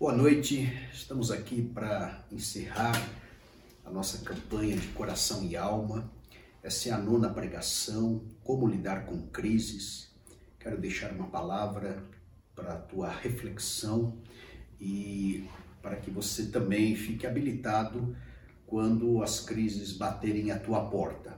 Boa noite, estamos aqui para encerrar a nossa campanha de coração e alma. Essa é a nona pregação, como lidar com crises. Quero deixar uma palavra para a tua reflexão e para que você também fique habilitado quando as crises baterem à tua porta.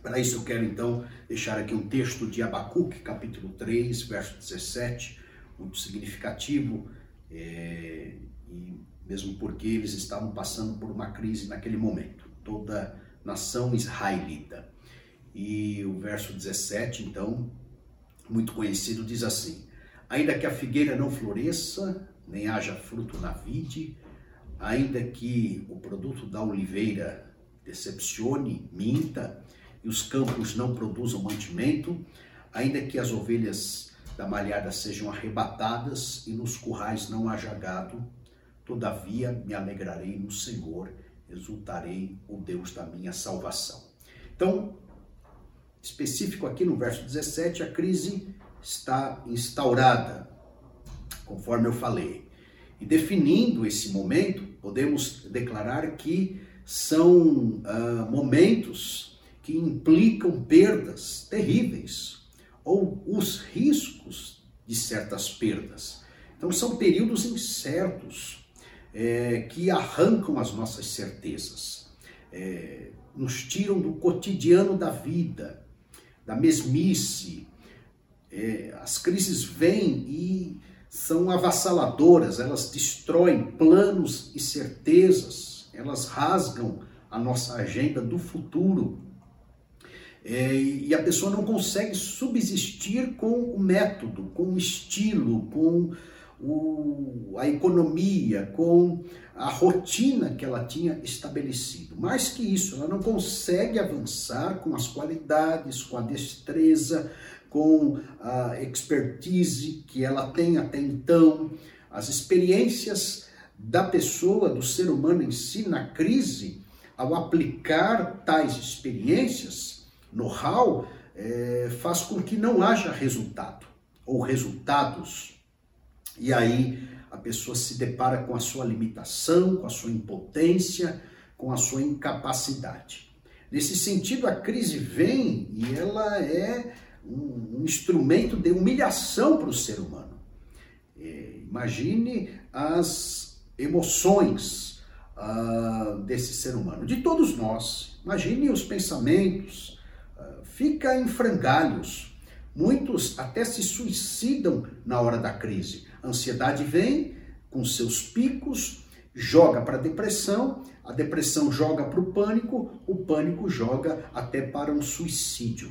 Para isso eu quero então deixar aqui um texto de Abacuque, capítulo 3, verso 17, muito significativo é, e mesmo porque eles estavam passando por uma crise naquele momento, toda nação israelita. E o verso 17, então, muito conhecido, diz assim: Ainda que a figueira não floresça, nem haja fruto na vide, ainda que o produto da oliveira decepcione, minta, e os campos não produzam mantimento, ainda que as ovelhas da malhada sejam arrebatadas e nos currais não haja gado. Todavia me alegrarei no Senhor, exultarei o Deus da minha salvação. Então, específico aqui no verso 17, a crise está instaurada, conforme eu falei. E definindo esse momento, podemos declarar que são uh, momentos que implicam perdas terríveis, ou os riscos de certas perdas. Então, são períodos incertos é, que arrancam as nossas certezas, é, nos tiram do cotidiano da vida, da mesmice. É, as crises vêm e são avassaladoras, elas destroem planos e certezas, elas rasgam a nossa agenda do futuro e a pessoa não consegue subsistir com o método, com o estilo, com o, a economia, com a rotina que ela tinha estabelecido. Mais que isso, ela não consegue avançar com as qualidades, com a destreza, com a expertise que ela tem até então, as experiências da pessoa, do ser humano em si na crise, ao aplicar tais experiências, know-how é, faz com que não haja resultado ou resultados. E aí a pessoa se depara com a sua limitação, com a sua impotência, com a sua incapacidade. Nesse sentido, a crise vem e ela é um, um instrumento de humilhação para o ser humano. É, imagine as emoções uh, desse ser humano, de todos nós. Imagine os pensamentos, fica em frangalhos. Muitos até se suicidam na hora da crise. A ansiedade vem com seus picos, joga para a depressão, a depressão joga para o pânico, o pânico joga até para um suicídio.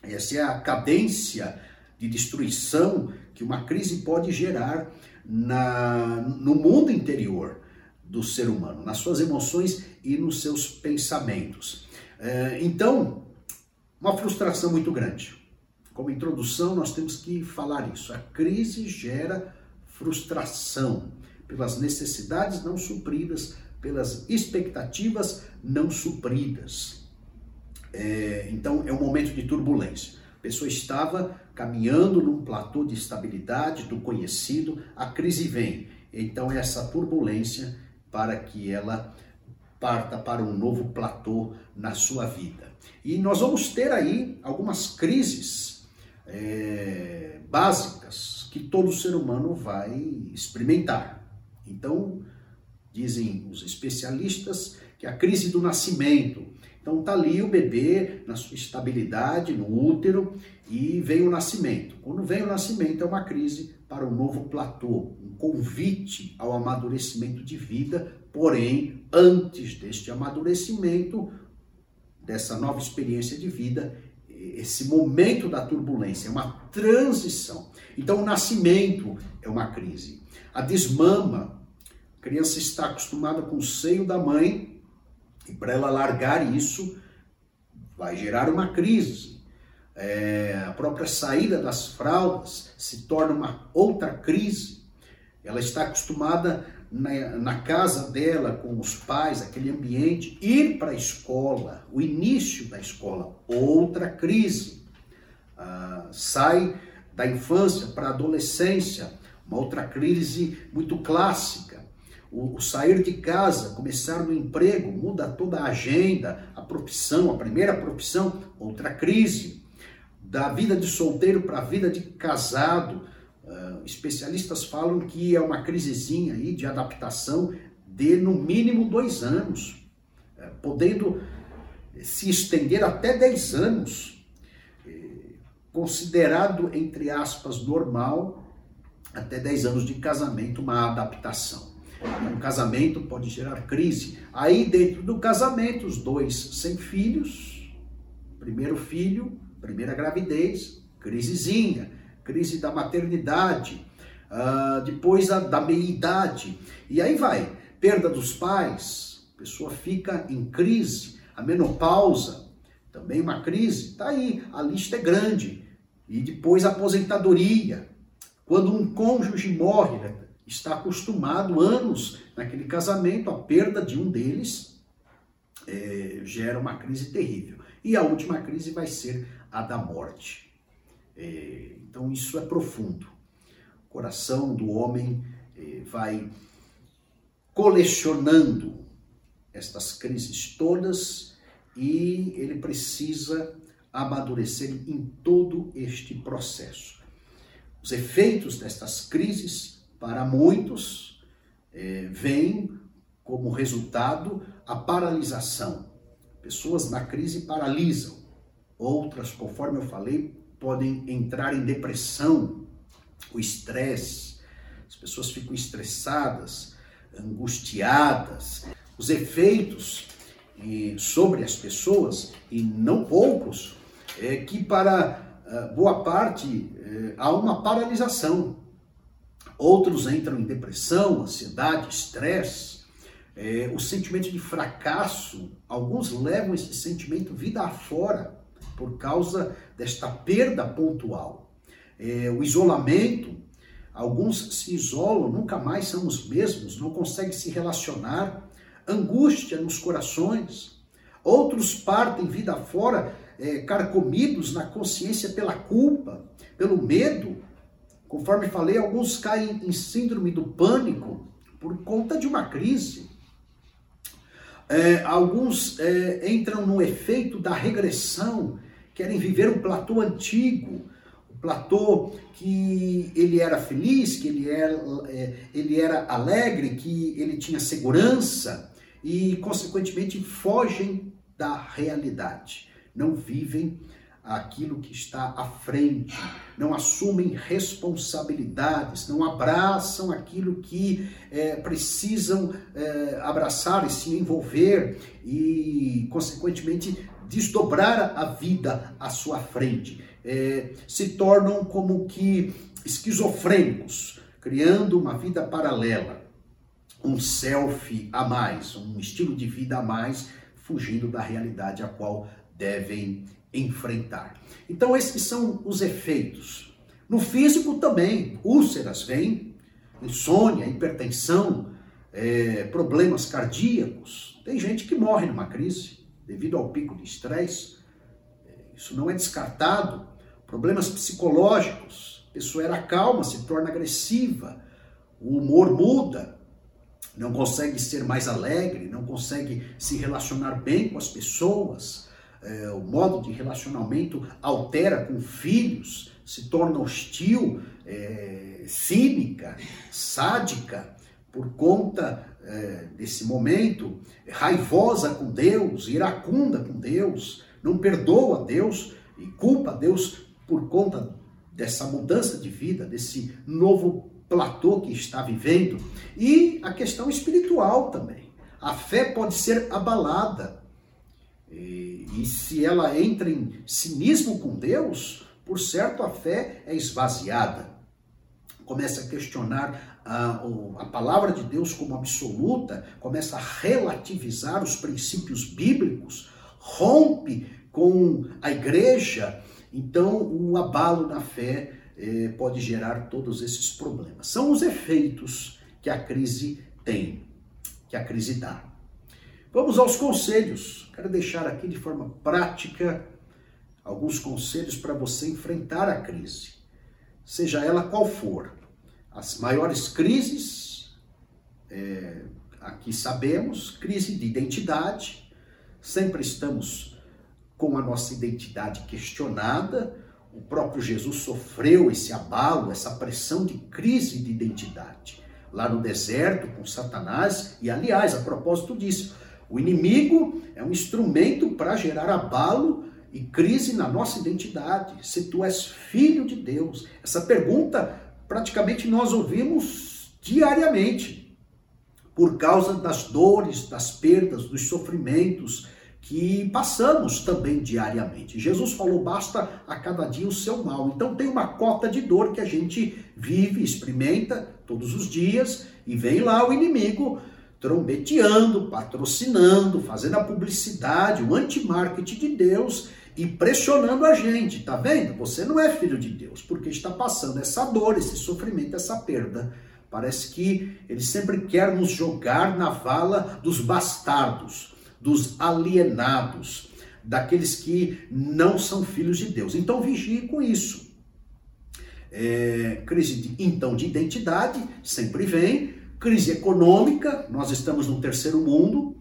Essa é a cadência de destruição que uma crise pode gerar na, no mundo interior do ser humano, nas suas emoções e nos seus pensamentos. É, então, uma frustração muito grande. Como introdução, nós temos que falar isso. A crise gera frustração pelas necessidades não supridas, pelas expectativas não supridas. É, então, é um momento de turbulência. A pessoa estava caminhando num platô de estabilidade, do conhecido, a crise vem. Então, é essa turbulência para que ela parta para um novo platô na sua vida. E nós vamos ter aí algumas crises é, básicas que todo ser humano vai experimentar. Então, dizem os especialistas que a crise do nascimento. Então tá ali o bebê na sua estabilidade no útero e vem o nascimento. Quando vem o nascimento é uma crise para um novo platô, um convite ao amadurecimento de vida, porém, antes deste amadurecimento, dessa nova experiência de vida, esse momento da turbulência, é uma transição. Então, o nascimento é uma crise. A desmama, a criança está acostumada com o seio da mãe, e para ela largar isso, vai gerar uma crise. É, a própria saída das fraldas se torna uma outra crise. Ela está acostumada na, casa dela, com os pais, aquele ambiente, ir para a escola, o início da escola, outra crise. Ah, sai da infância para a adolescência, Uma outra crise muito clássica. O, o, sair de casa, começar no emprego, muda toda a agenda, a profissão, a primeira profissão, outra crise. Da vida de solteiro para a vida de casado. Uh, especialistas falam que é uma crisezinha aí de adaptação de no mínimo dois anos, uh, podendo se estender até dez anos considerado, entre aspas, normal, até 10 anos de casamento, uma adaptação. Um casamento pode gerar crise. Aí, dentro do casamento, os dois sem filhos, primeiro filho, primeira gravidez, crisezinha, crise da maternidade, uh, depois a, da meia-idade, e aí vai, perda dos pais, a pessoa fica em crise, a menopausa, também uma crise, tá aí, a lista é grande. E depois a aposentadoria. Quando um cônjuge morre, né, está acostumado anos naquele casamento, a perda de um deles é, gera uma crise terrível. E a última crise vai ser a da morte. É, então isso é profundo. O coração do homem é, vai colecionando estas crises todas e ele precisa amadurecer em todo este processo. Os efeitos destas crises, para muitos, é, vêm como resultado a paralisação. Pessoas na crise paralisam, outras, conforme eu falei, podem entrar em depressão, o estresse, as pessoas ficam estressadas, angustiadas. Os efeitos sobre as pessoas, e não poucos, é que para eh, boa parte é, há uma paralisação. Outros entram em depressão, ansiedade, estresse, é, o sentimento de fracasso. Alguns levam esse sentimento vida afora por causa desta perda pontual. É, o isolamento, alguns se isolam, nunca mais são os mesmos, não conseguem se relacionar. Angústia nos corações. Outros partem vida fora é, carcomidos na consciência pela culpa, pelo medo. Conforme falei, alguns caem em síndrome do pânico por conta de uma crise. É, alguns é, entram no efeito da regressão, querem viver um platô antigo, o platô que ele era feliz, que ele era, é, ele era alegre, que ele tinha segurança e, consequentemente, fogem da realidade. Não vivem aquilo que está à frente, não assumem responsabilidades, não abraçam aquilo que é, precisam é, abraçar e se envolver e, consequentemente, desdobrar a vida à sua frente. É, se tornam como que esquizofrênicos, criando uma vida paralela, um self a mais, um estilo de vida a mais, fugindo da realidade a qual devem enfrentar. Então, esses são os efeitos. No físico também, úlceras vêm, insônia, hipertensão, é, problemas cardíacos. Tem gente que morre numa crise devido ao pico de estresse. É, isso não é descartado. Problemas psicológicos. A pessoa era calma, se torna agressiva. O humor muda. Não consegue ser mais alegre, não consegue se relacionar bem com as pessoas é, o modo de relacionamento altera com filhos, se torna hostil, é, cínica, sádica, por conta é, desse momento, raivosa com Deus, iracunda com Deus, não perdoa Deus e culpa Deus por conta dessa mudança de vida, desse novo platô que está vivendo. E a questão espiritual também. A fé pode ser abalada e, e se ela entra em cinismo com Deus, por certo a fé é esvaziada. Começa a questionar a, a palavra de Deus como absoluta, começa a relativizar os princípios bíblicos, rompe com a igreja. Então, o abalo na fé eh, pode gerar todos esses problemas. São os efeitos que a crise tem, que a crise dá. Vamos aos conselhos. Quero deixar aqui de forma prática alguns conselhos para você enfrentar a crise, seja ela qual for. As maiores crises, é, aqui sabemos, crise de identidade, sempre estamos com a nossa identidade questionada, o próprio Jesus sofreu esse abalo, essa pressão de crise de identidade lá no deserto com Satanás. E aliás, a propósito disso, o inimigo é um instrumento para gerar abalo e crise na nossa identidade. Se tu és filho de Deus, essa pergunta praticamente nós ouvimos diariamente por causa das dores, das perdas, dos sofrimentos que passamos também diariamente. Jesus falou: basta a cada dia o seu mal. Então tem uma cota de dor que a gente vive, experimenta todos os dias e vem lá o inimigo trombeteando, patrocinando, fazendo a publicidade, o anti-marketing de Deus e pressionando a gente. Tá vendo? Você não é filho de Deus porque está passando essa dor, esse sofrimento, essa perda. Parece que ele sempre quer nos jogar na vala dos bastardos dos alienados, daqueles que não são filhos de Deus. Então vigie com isso. É, crise de, então de identidade sempre vem, crise econômica, nós estamos no terceiro mundo,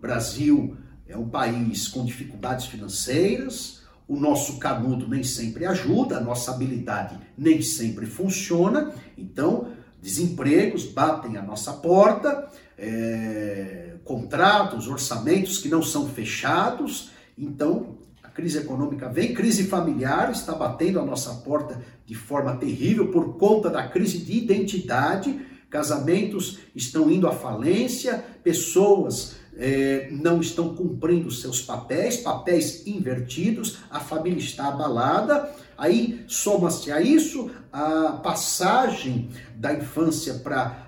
Brasil é um país com dificuldades financeiras, o nosso canudo nem sempre ajuda, a nossa habilidade nem sempre funciona, então desempregos batem a nossa porta, é, contratos, orçamentos que não são fechados. Então, a crise econômica vem, crise familiar está batendo a nossa porta de forma terrível por conta da crise de identidade. Casamentos estão indo à falência, pessoas é, não estão cumprindo seus papéis, papéis invertidos, a família está abalada. Aí soma-se a isso a passagem da infância para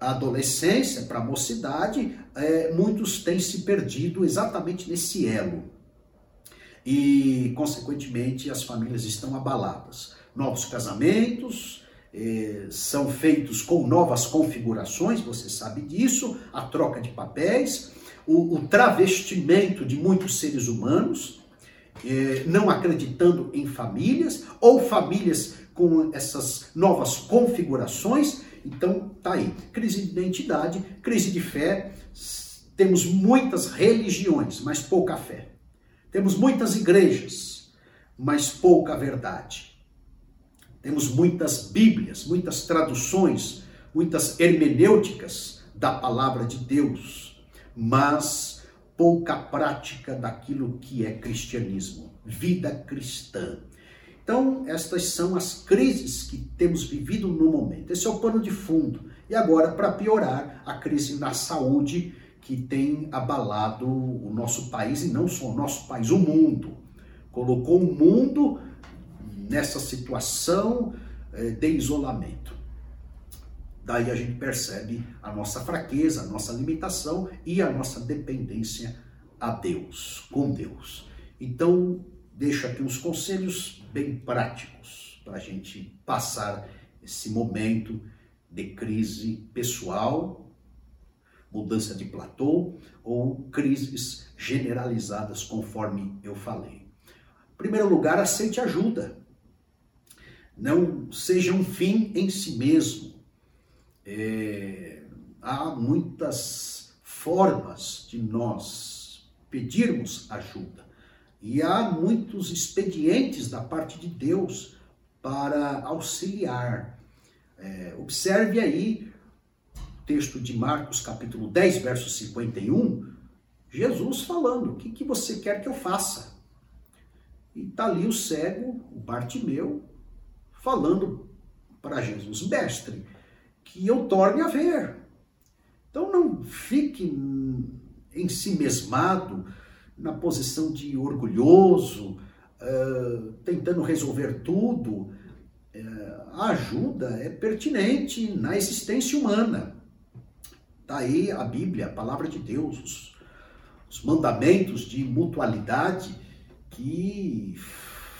a adolescência, para a mocidade, é, muitos têm se perdido exatamente nesse elo. E, consequentemente, as famílias estão abaladas. Novos casamentos é, são feitos com novas configurações, você sabe disso, a troca de papéis, o, o travestimento de muitos seres humanos, é, não acreditando em famílias, ou famílias com essas novas configurações então, tá aí. Crise de identidade, crise de fé. Temos muitas religiões, mas pouca fé. Temos muitas igrejas, mas pouca verdade. Temos muitas Bíblias, muitas traduções, muitas hermenêuticas da palavra de Deus, mas pouca prática daquilo que é cristianismo, vida cristã. Então, estas são as crises que temos vivido no momento. Esse é o pano de fundo. E agora, para piorar, a crise na saúde que tem abalado o nosso país, e não só o nosso país, o mundo. Colocou o mundo nessa situação eh, de isolamento. Daí a gente percebe a nossa fraqueza, a nossa limitação e a nossa dependência a Deus, com Deus. Então, deixo aqui uns conselhos bem práticos para a gente passar esse momento de crise pessoal, mudança de platô ou crises generalizadas, conforme eu falei. Em primeiro lugar, aceite ajuda. Não seja um fim em si mesmo. É, há muitas formas de nós pedirmos ajuda. E há muitos expedientes da parte de Deus para auxiliar. É, observe aí o texto de Marcos, capítulo 10, verso 51, Jesus falando: O que, que você quer que eu faça? E está ali o cego, o Bartimeu, falando para Jesus: Mestre, que eu torne a ver. Então não fique em si mesmado na posição de orgulhoso, uh, tentando resolver tudo, uh, a ajuda é pertinente na existência humana. Está aí a Bíblia, a palavra de Deus, os, os mandamentos de mutualidade que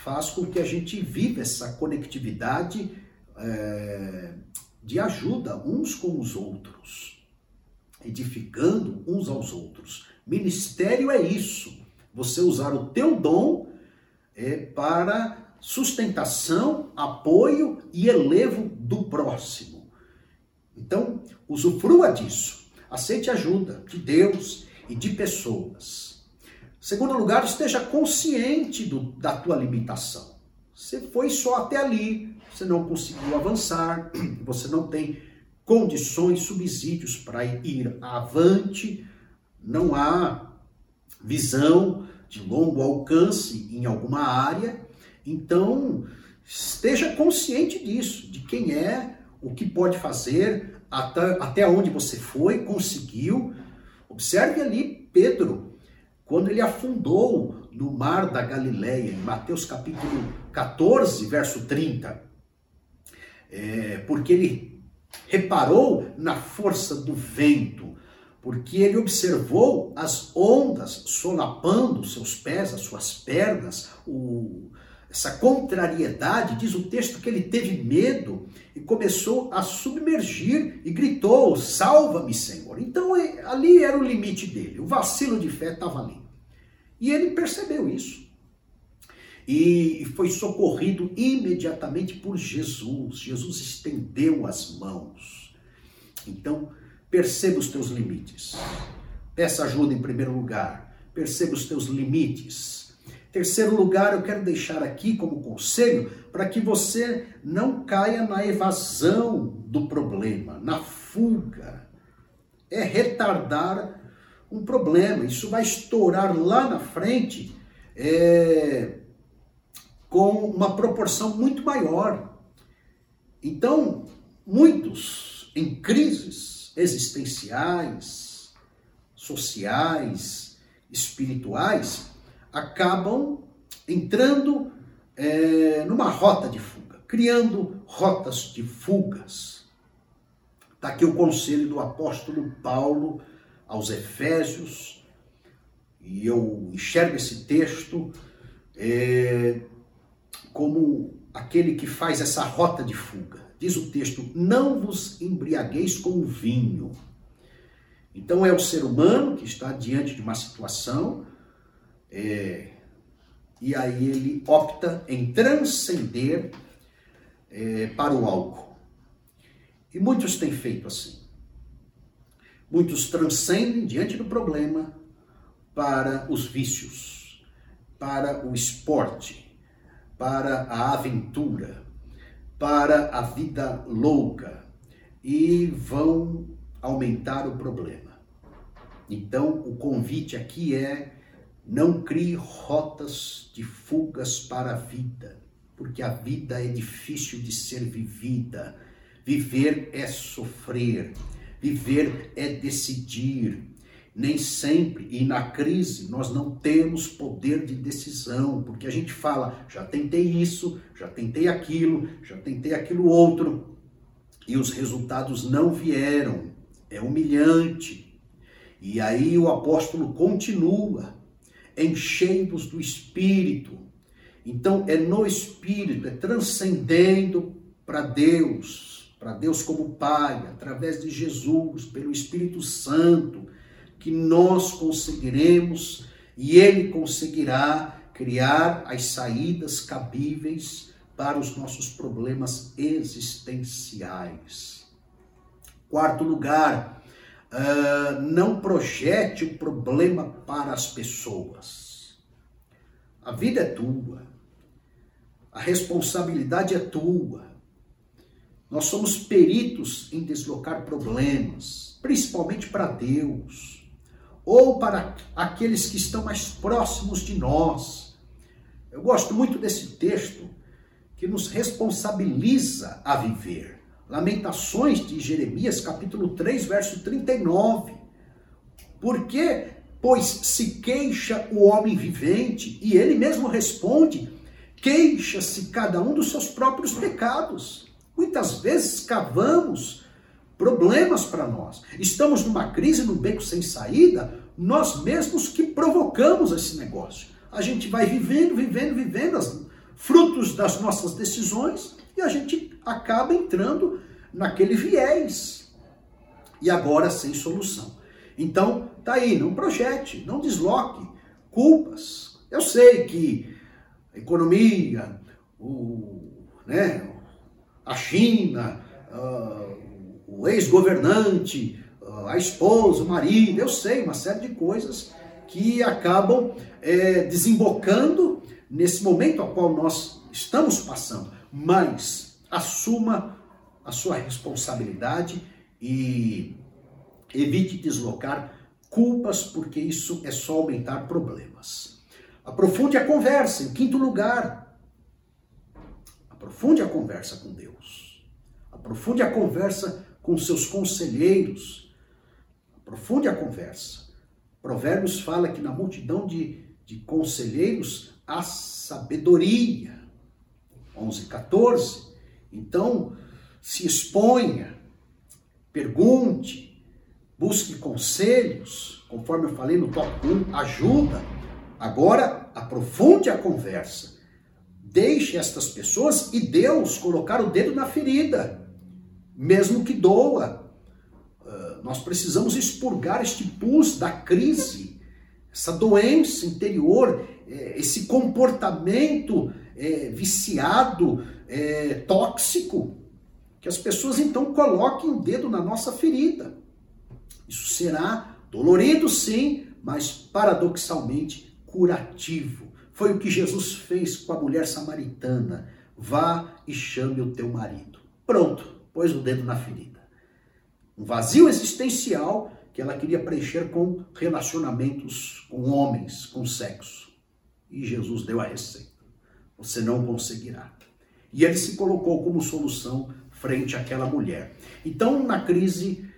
faz com que a gente viva essa conectividade é, de ajuda uns com os outros, edificando uns aos outros. Ministério é isso. Você usar o teu dom é, para sustentação, apoio e elevo do próximo. Então, usufrua disso. Aceite ajuda de Deus e de pessoas. Segundo lugar, esteja consciente do, da tua limitação. Você foi só até ali, você não conseguiu avançar, você não tem condições, subsídios para ir avante, não há visão de longo alcance em alguma área. Então, esteja consciente disso, de quem é, o que pode fazer, até, até onde você foi, conseguiu. Observe ali Pedro, quando ele afundou no mar da Galileia, em Mateus capítulo 14, verso 30. É, porque ele reparou na força do vento, porque ele observou as ondas solapando seus pés, as suas pernas, o, essa contrariedade, diz o texto que ele teve medo e começou a submergir e gritou: Salva-me, Senhor. Então é, ali era o limite dele, o vacilo de fé estava ali. E ele percebeu isso. E foi socorrido imediatamente por Jesus. Jesus estendeu as mãos. Então, perceba os teus limites. Peça ajuda em primeiro lugar. Perceba os teus limites Terceiro lugar, eu quero deixar aqui como conselho para que você não caia na evasão do problema, na fuga. É retardar um problema. Isso vai estourar lá na frente é, com uma proporção muito maior. Então, muitos em crises existenciais, sociais, espirituais, acabam entrando é, numa rota de fuga, criando rotas de fugas. Está aqui o conselho do apóstolo Paulo aos Efésios, e eu enxergo esse texto é, como aquele que faz essa rota de fuga. Diz o texto: Não vos embriagueis com o vinho. Então é o ser humano que está diante de uma situação é, e aí ele opta em transcender é, para o álcool. E muitos têm feito assim. Muitos transcendem diante do problema para os vícios, para o esporte, para a aventura, para a vida louca e vão aumentar o problema. Então, o convite aqui é não crie rotas de fugas para a vida, porque a vida é difícil de ser vivida. Viver é sofrer, viver é decidir. Nem sempre, e na crise, nós não temos poder de decisão, porque a gente fala, já tentei isso, já tentei aquilo, já tentei aquilo outro, e os resultados não vieram. É humilhante. E aí o apóstolo continua enchei-vos do Espírito. Então é no Espírito, é transcendendo para Deus, para Deus como Pai, através de Jesus, pelo Espírito Santo, que nós conseguiremos e Ele conseguirá criar as saídas cabíveis para os nossos problemas existenciais. Quarto lugar, Uh, não projete o problema para as pessoas. A vida é tua. A responsabilidade é tua. Nós somos peritos em deslocar problemas, principalmente para Deus, ou para aqueles que estão mais próximos de nós. Eu gosto muito desse texto que nos responsabiliza a viver. Lamentações de Jeremias, capítulo 3, verso 39. Porque, pois se queixa o homem vivente, e ele mesmo responde, queixa-se cada um dos seus próprios pecados. Muitas vezes cavamos problemas para nós. Estamos numa crise, num beco sem saída, nós mesmos que provocamos esse negócio. A gente vai vivendo, vivendo, vivendo, as, frutos das nossas decisões, e a gente acaba entrando naquele viés. E agora sem solução. Então, tá aí, não projete, não desloque culpas. Eu sei que a economia, o, né, a China, uh, o ex-governante, a esposa, o marido, eu sei, uma série de coisas que acabam é, desembocando nesse momento ao qual nós estamos passando. Mas assuma a sua responsabilidade e evite deslocar culpas, porque isso é só aumentar problemas. Aprofunde a conversa. Em quinto lugar, aprofunde a conversa com Deus. Aprofunde a conversa com seus conselheiros. Aprofunde a conversa. Provérbios fala que na multidão de, de conselheiros há sabedoria. 11, 14. Então, se exponha, pergunte, busque conselhos, conforme eu falei no top 1, ajuda. Agora, aprofunde a conversa. Deixe estas pessoas e Deus colocar o dedo na ferida, mesmo que doa. Uh, nós precisamos expurgar este pus da crise, essa doença interior, eh, esse comportamento é, viciado, é, tóxico, que as pessoas então coloquem o dedo na nossa ferida. Isso será dolorido, sim, mas paradoxalmente curativo. Foi o que Jesus fez com a mulher samaritana. Vá e chame o teu marido. Pronto, pôs o dedo na ferida. Um vazio existencial que ela queria preencher com relacionamentos com homens, com sexo. E Jesus deu a receita. Você não conseguirá. E ele se colocou como solução frente àquela mulher. Então, na crise,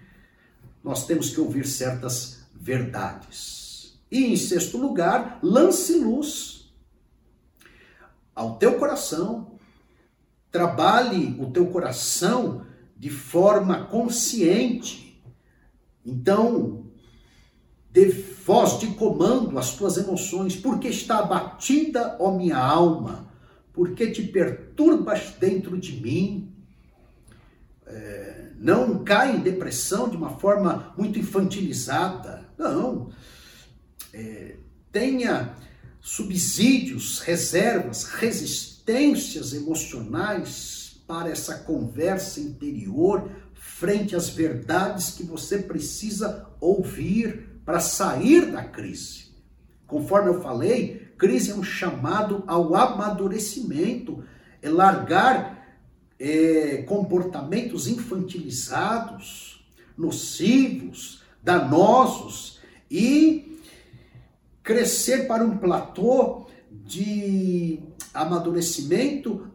nós temos que ouvir certas verdades. E, em sexto lugar, lance luz ao teu coração. Trabalhe o teu coração de forma consciente. Então, dê voz de comando às tuas emoções, porque está abatida, ó minha alma, porque te perturbas dentro de mim. É, não cai em depressão de uma forma muito infantilizada. Não. É, tenha subsídios, reservas, resistências emocionais para essa conversa interior frente às verdades que você precisa ouvir para sair da crise. Conforme eu falei, crise é um chamado ao amadurecimento, é largar é, comportamentos infantilizados, nocivos, danosos e crescer para um platô de amadurecimento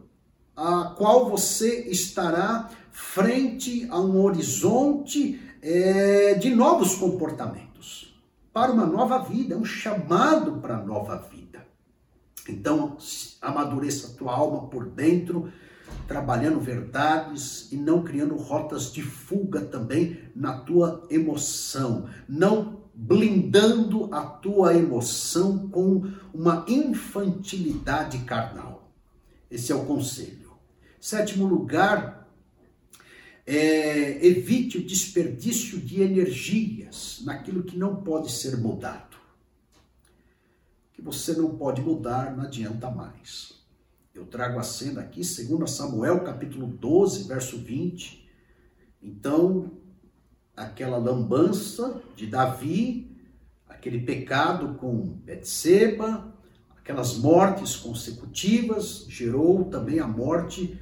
a qual você estará frente a um horizonte é, de novos comportamentos, para uma nova vida, é um chamado para a nova vida. Então, amadureça a tua alma por dentro, trabalhando verdades e não criando rotas de fuga também na tua emoção, não blindando a tua emoção com uma infantilidade carnal. Esse é o conselho. Sétimo lugar, é, evite o desperdício de energias naquilo que não pode ser mudado. Que você não pode mudar, não adianta mais. Eu trago a cena aqui, 2 Samuel, capítulo 12, verso 20. Então, aquela lambança de Davi, aquele pecado com Betseba, aquelas mortes consecutivas, gerou também a morte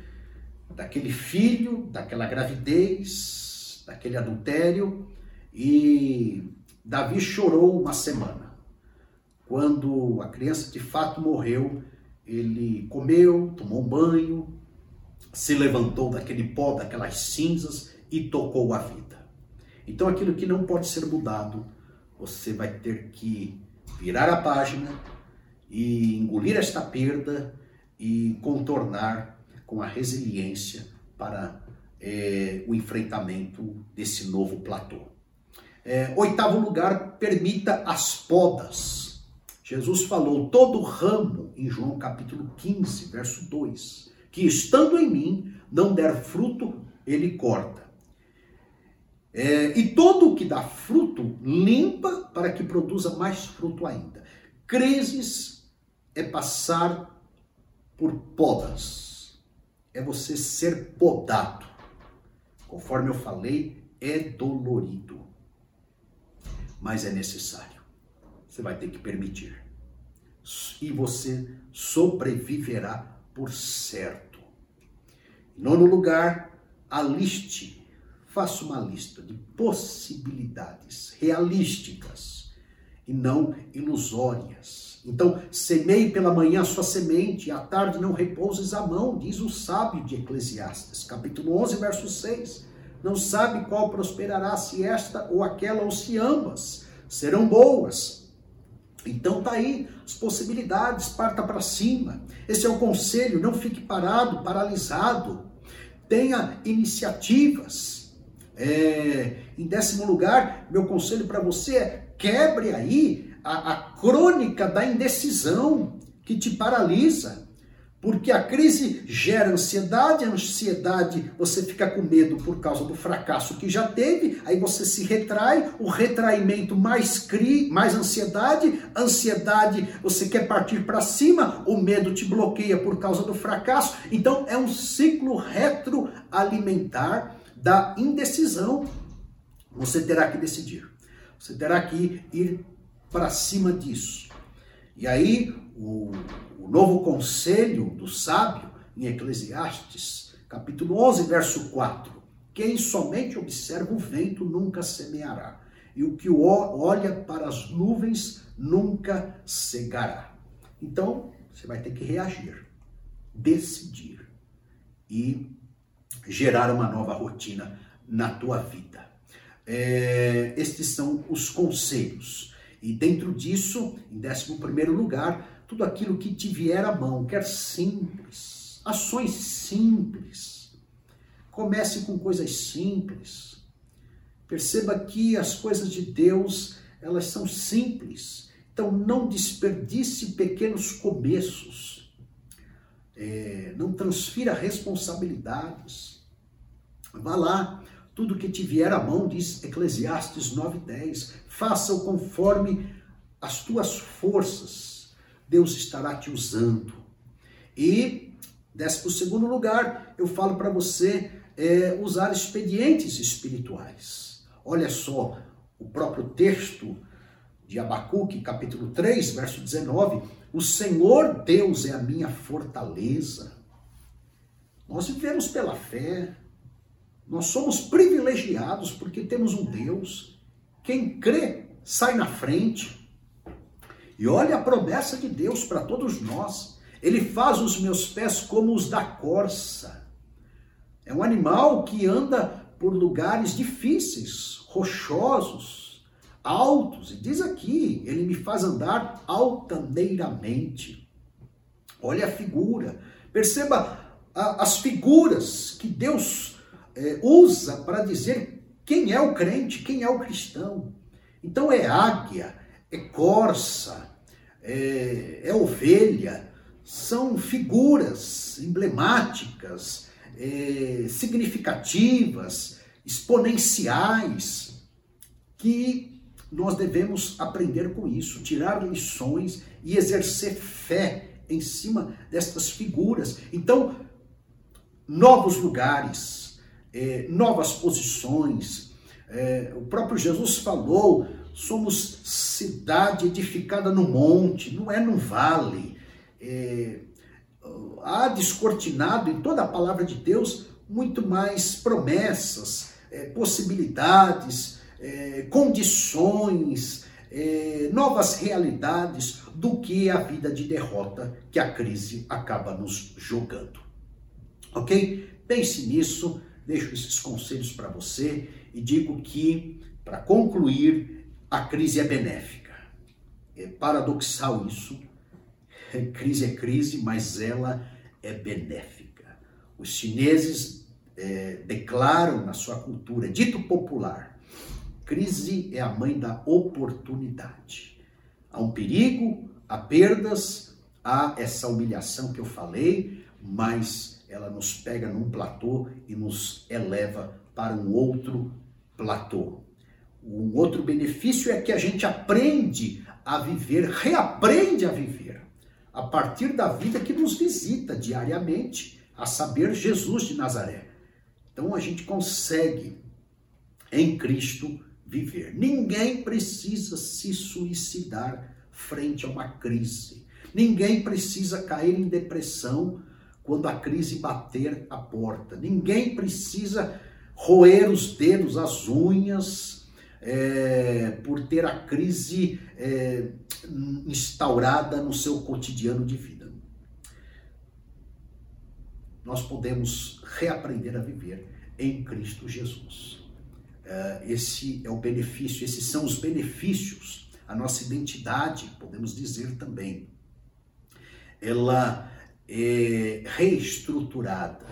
daquele filho, daquela gravidez, daquele adultério, e Davi chorou uma semana. Quando a criança de fato morreu, ele comeu, tomou um banho, se levantou daquele pó, daquelas cinzas e tocou a vida. Então aquilo que não pode ser mudado, você vai ter que virar a página e engolir esta perda e contornar com a resiliência para é, o enfrentamento desse novo platô. É, oitavo lugar, permita as podas. Jesus falou: todo ramo, em João capítulo 15, verso 2, que estando em mim não der fruto, ele corta. É, e todo o que dá fruto, limpa para que produza mais fruto ainda. Crises é passar por podas é você ser podado. conforme eu falei, é dolorido, mas é necessário. Você vai ter que permitir. E você sobreviverá por certo. Em nono lugar, aliste, faça uma lista de possibilidades realísticas e não ilusórias. Então, semeie pela manhã a sua semente, e à tarde não repouses a mão, diz o sábio de Eclesiastes, capítulo 11, verso 6. Não sabe qual prosperará, se esta ou aquela, ou se ambas serão boas. Então tá aí as possibilidades, parta para cima. Esse é o conselho, não fique parado, paralisado. Tenha iniciativas. É, em décimo lugar, meu conselho para você é quebre aí a, a crônica da indecisão que te paralisa. Porque a crise gera ansiedade, a ansiedade você fica com medo por causa do fracasso que já teve, aí você se retrai, o retraimento mais cri, mais ansiedade, ansiedade você quer partir para cima, o medo te bloqueia por causa do fracasso. Então é um ciclo retroalimentar da indecisão. Você terá que decidir. Você terá que ir para cima disso. E aí o o novo conselho do sábio em Eclesiastes, capítulo 11, verso 4. Quem somente observa o vento nunca semeará, e o que olha para as nuvens nunca cegará. Então, você vai ter que reagir, decidir e gerar uma nova rotina na tua vida. É, estes são os conselhos. E dentro disso, em décimo primeiro lugar, tudo aquilo que te vier à mão, quer simples, ações simples. Comece com coisas simples. Perceba que as coisas de Deus, elas são simples. Então não desperdice pequenos começos. É, não transfira responsabilidades. Vá lá, tudo que te vier à mão, diz Eclesiastes 9:10, faça-o conforme as tuas forças Deus estará te usando. E, décimo segundo lugar, eu falo para você é, usar expedientes espirituais. Olha só, o próprio texto de Abacuque, capítulo 3, verso 19, o Senhor Deus é a minha fortaleza. Nós vivemos pela fé, nós somos privilegiados porque temos um Deus. Quem crê sai na frente. E olha a promessa de Deus para todos nós. Ele faz os meus pés como os da corça. É um animal que anda por lugares difíceis, rochosos, altos. E diz aqui, ele me faz andar altaneiramente. Olha a figura. Perceba as figuras que Deus é, usa para dizer quem é o crente, quem é o cristão. Então é águia, é corça, é, é ovelha, são figuras emblemáticas, é, significativas, exponenciais, que nós devemos aprender com isso, tirar lições e exercer fé em cima destas figuras. Então, novos lugares, é, novas posições. É, o próprio Jesus falou somos cidade edificada no monte, não é no vale. É, há descortinado em toda a palavra de Deus muito mais promessas, é, possibilidades, é, condições, é, novas realidades do que a vida de derrota que a crise acaba nos jogando. Ok? Pense nisso, deixo esses conselhos para você e digo que, para concluir, a crise é benéfica. É paradoxal isso. É, crise é crise, mas ela é benéfica. Os chineses é, declaram na sua cultura, dito popular, crise é a mãe da oportunidade. Há um perigo, há perdas, há essa humilhação que eu falei, mas ela nos pega num platô e nos eleva para um outro platô. Um outro benefício é que a gente aprende a viver, reaprende a viver, a partir da vida que nos visita diariamente, a saber, Jesus de Nazaré. Então a gente consegue em Cristo viver. Ninguém precisa se suicidar frente a uma crise. Ninguém precisa cair em depressão quando a crise bater a porta. Ninguém precisa roer os dedos, as unhas, é, por ter a crise é, instaurada no seu cotidiano de vida. Nós podemos reaprender a viver em Cristo Jesus. É, esse é o benefício, esses são os benefícios, a nossa identidade, podemos dizer também. Ela é reestruturada,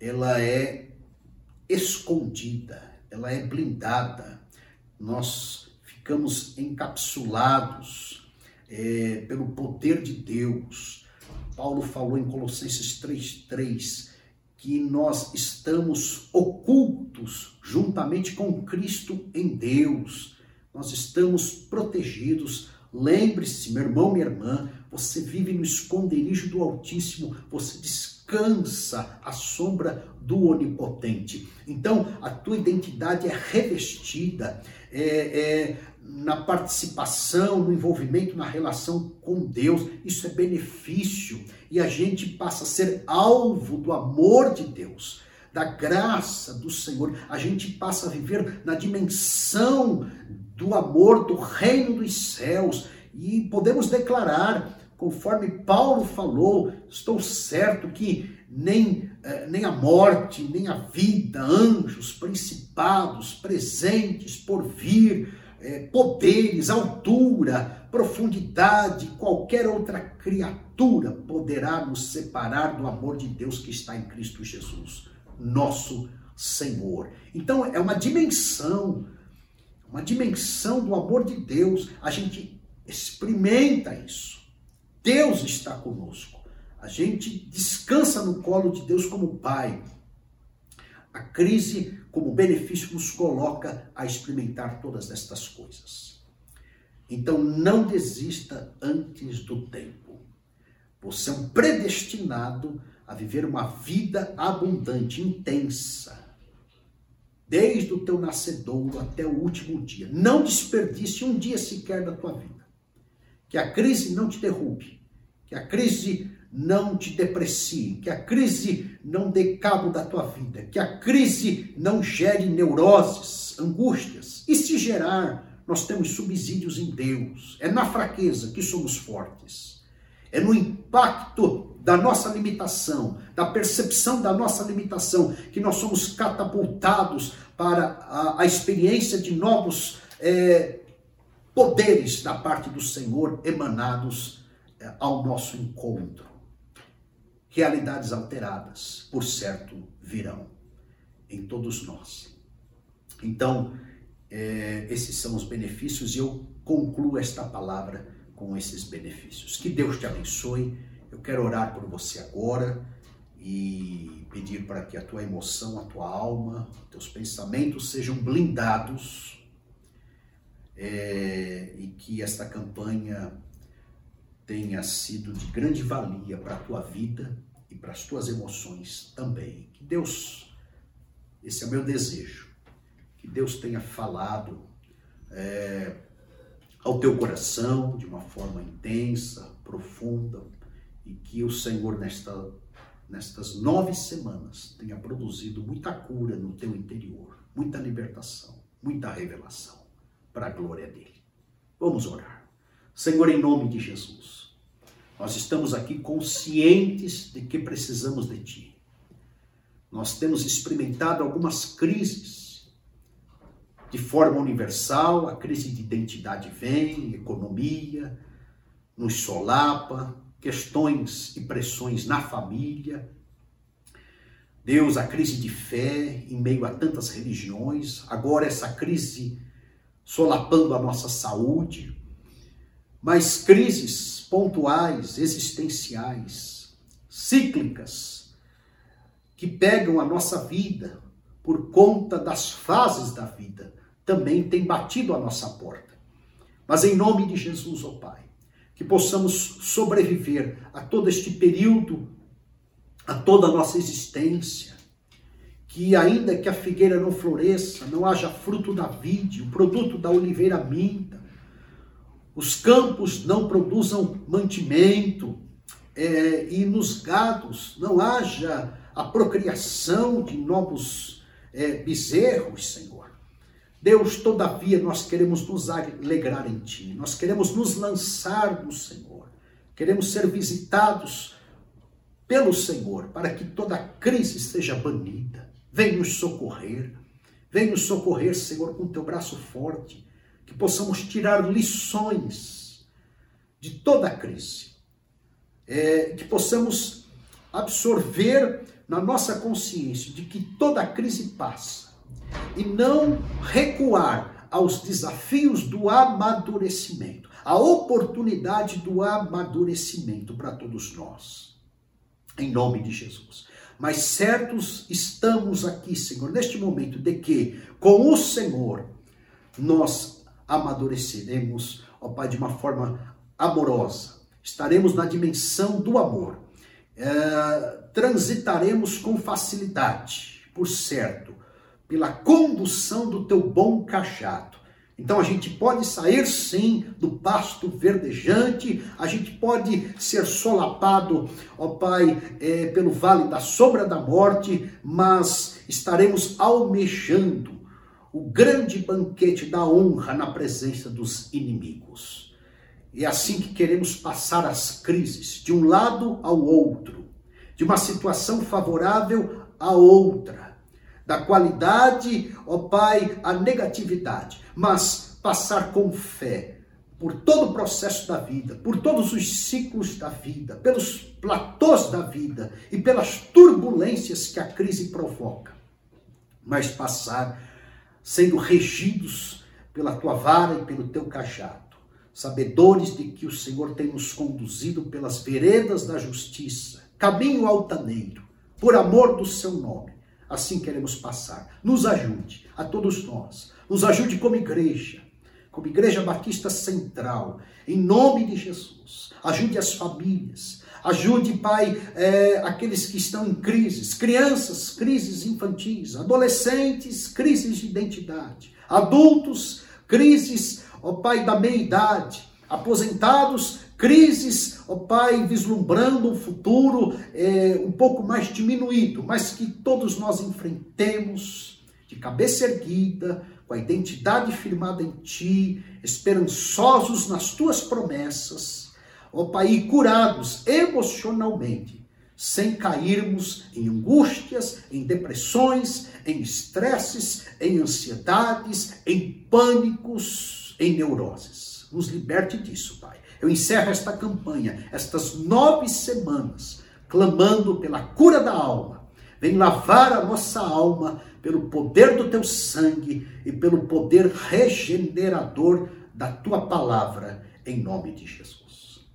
ela é escondida, ela é blindada. Nós ficamos encapsulados é, pelo poder de Deus. Paulo falou em Colossenses 3,3 que nós estamos ocultos juntamente com Cristo em Deus. Nós estamos protegidos. Lembre-se, meu irmão, minha irmã, você vive no esconderijo do Altíssimo, você descansa à sombra do Onipotente. Então, a tua identidade é revestida é, é, na participação, no envolvimento, na relação com Deus. Isso é benefício. E a gente passa a ser alvo do amor de Deus, da graça do Senhor. A gente passa a viver na dimensão do amor, do reino dos céus. E podemos declarar conforme Paulo falou, estou certo que nem, eh, nem a morte, nem a vida, anjos, principados, presentes, por vir, eh, poderes, altura, profundidade, qualquer outra criatura poderá nos separar do amor de Deus que está em Cristo Jesus, nosso Senhor. Então é uma dimensão, uma dimensão do amor de Deus. A gente experimenta isso. Deus está conosco. A gente descansa no colo de Deus como Pai. A crise, como benefício, nos coloca a experimentar todas estas coisas. Então, não desista antes do tempo. Você é um predestinado a viver uma vida abundante, intensa, desde o teu nascedouro até o último dia. Não desperdice um dia sequer da tua vida. Que a crise não te derrube, que a crise não te deprecie, que a crise não dê cabo da tua vida, que a crise não gere neuroses, angústias. E se gerar, nós temos subsídios em Deus. É na fraqueza que somos fortes. É no impacto da nossa limitação, da percepção da nossa limitação, que nós somos catapultados para a, a experiência de novos é, poderes da parte do Senhor emanados é, ao nosso encontro. Realidades alteradas, por certo, virão em todos nós. Então, é, esses são os benefícios e eu concluo esta palavra com esses benefícios. Que Deus te abençoe. Eu quero orar por você agora e pedir para que a tua emoção, a tua alma, teus pensamentos sejam blindados é, e que esta campanha tenha sido de grande valia para a tua vida e para as tuas emoções também. Que Deus, esse é o meu desejo, que Deus tenha falado é, ao teu coração de uma forma intensa, profunda, e que o Senhor, nesta, nestas nove semanas, tenha produzido muita cura no teu interior, muita libertação, muita revelação, para a glória dele. Vamos orar. Senhor, em nome de Jesus, nós estamos aqui conscientes de que precisamos de Ti. Nós temos experimentado algumas crises de forma universal, a crise de identidade vem, economia, nos solapa, questões e pressões na família. Deus, a crise de fé em meio a tantas religiões, agora essa crise solapando a nossa saúde, mas crises pontuais, existenciais, cíclicas, que pegam a nossa vida por conta das fases da vida, também têm batido a nossa porta. Mas em nome de Jesus, ó oh Pai, que possamos sobreviver a todo este período, a toda a nossa existência, que ainda que a figueira não floresça, não haja fruto da vide, o produto da oliveira minta, os campos não produzam mantimento, é, e nos gados não haja a procriação de novos é, bezerros, Senhor. Deus, todavia, nós queremos nos alegrar em Ti, nós queremos nos lançar no Senhor, queremos ser visitados pelo Senhor, para que toda crise seja banida. Vem nos socorrer, vem nos socorrer, Senhor, com teu braço forte, que possamos tirar lições de toda a crise, é, que possamos absorver na nossa consciência de que toda crise passa e não recuar aos desafios do amadurecimento, a oportunidade do amadurecimento para todos nós. Em nome de Jesus. Mas certos estamos aqui, Senhor, neste momento de que com o Senhor nós amadureceremos, ó Pai, de uma forma amorosa. Estaremos na dimensão do amor. É, transitaremos com facilidade, por certo, pela condução do teu bom cajado. Então a gente pode sair sim do pasto verdejante, a gente pode ser solapado, ó Pai, é, pelo vale da sombra da morte, mas estaremos almejando o grande banquete da honra na presença dos inimigos. É assim que queremos passar as crises, de um lado ao outro, de uma situação favorável a outra, da qualidade, ó Pai, à negatividade, mas passar com fé por todo o processo da vida, por todos os ciclos da vida, pelos platôs da vida e pelas turbulências que a crise provoca, mas passar sendo regidos pela tua vara e pelo teu cajado, sabedores de que o Senhor tem nos conduzido pelas veredas da justiça, caminho altaneiro, por amor do seu nome. Assim queremos passar. Nos ajude, a todos nós. Nos ajude como igreja, como Igreja Batista Central, em nome de Jesus. Ajude as famílias, Ajude, Pai, é, aqueles que estão em crises, crianças, crises infantis, adolescentes, crises de identidade, adultos, crises, ó Pai, da meia-idade, aposentados, crises, ó Pai, vislumbrando um futuro é, um pouco mais diminuído, mas que todos nós enfrentemos de cabeça erguida, com a identidade firmada em Ti, esperançosos nas Tuas promessas ó Pai, e curados emocionalmente, sem cairmos em angústias, em depressões, em estresses, em ansiedades, em pânicos, em neuroses. Nos liberte disso, Pai. Eu encerro esta campanha, estas nove semanas, clamando pela cura da alma. Vem lavar a nossa alma pelo poder do teu sangue e pelo poder regenerador da tua palavra, em nome de Jesus.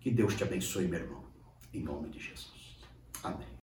Que Deus te abençoe, meu irmão. Em nome de Jesus. Amém.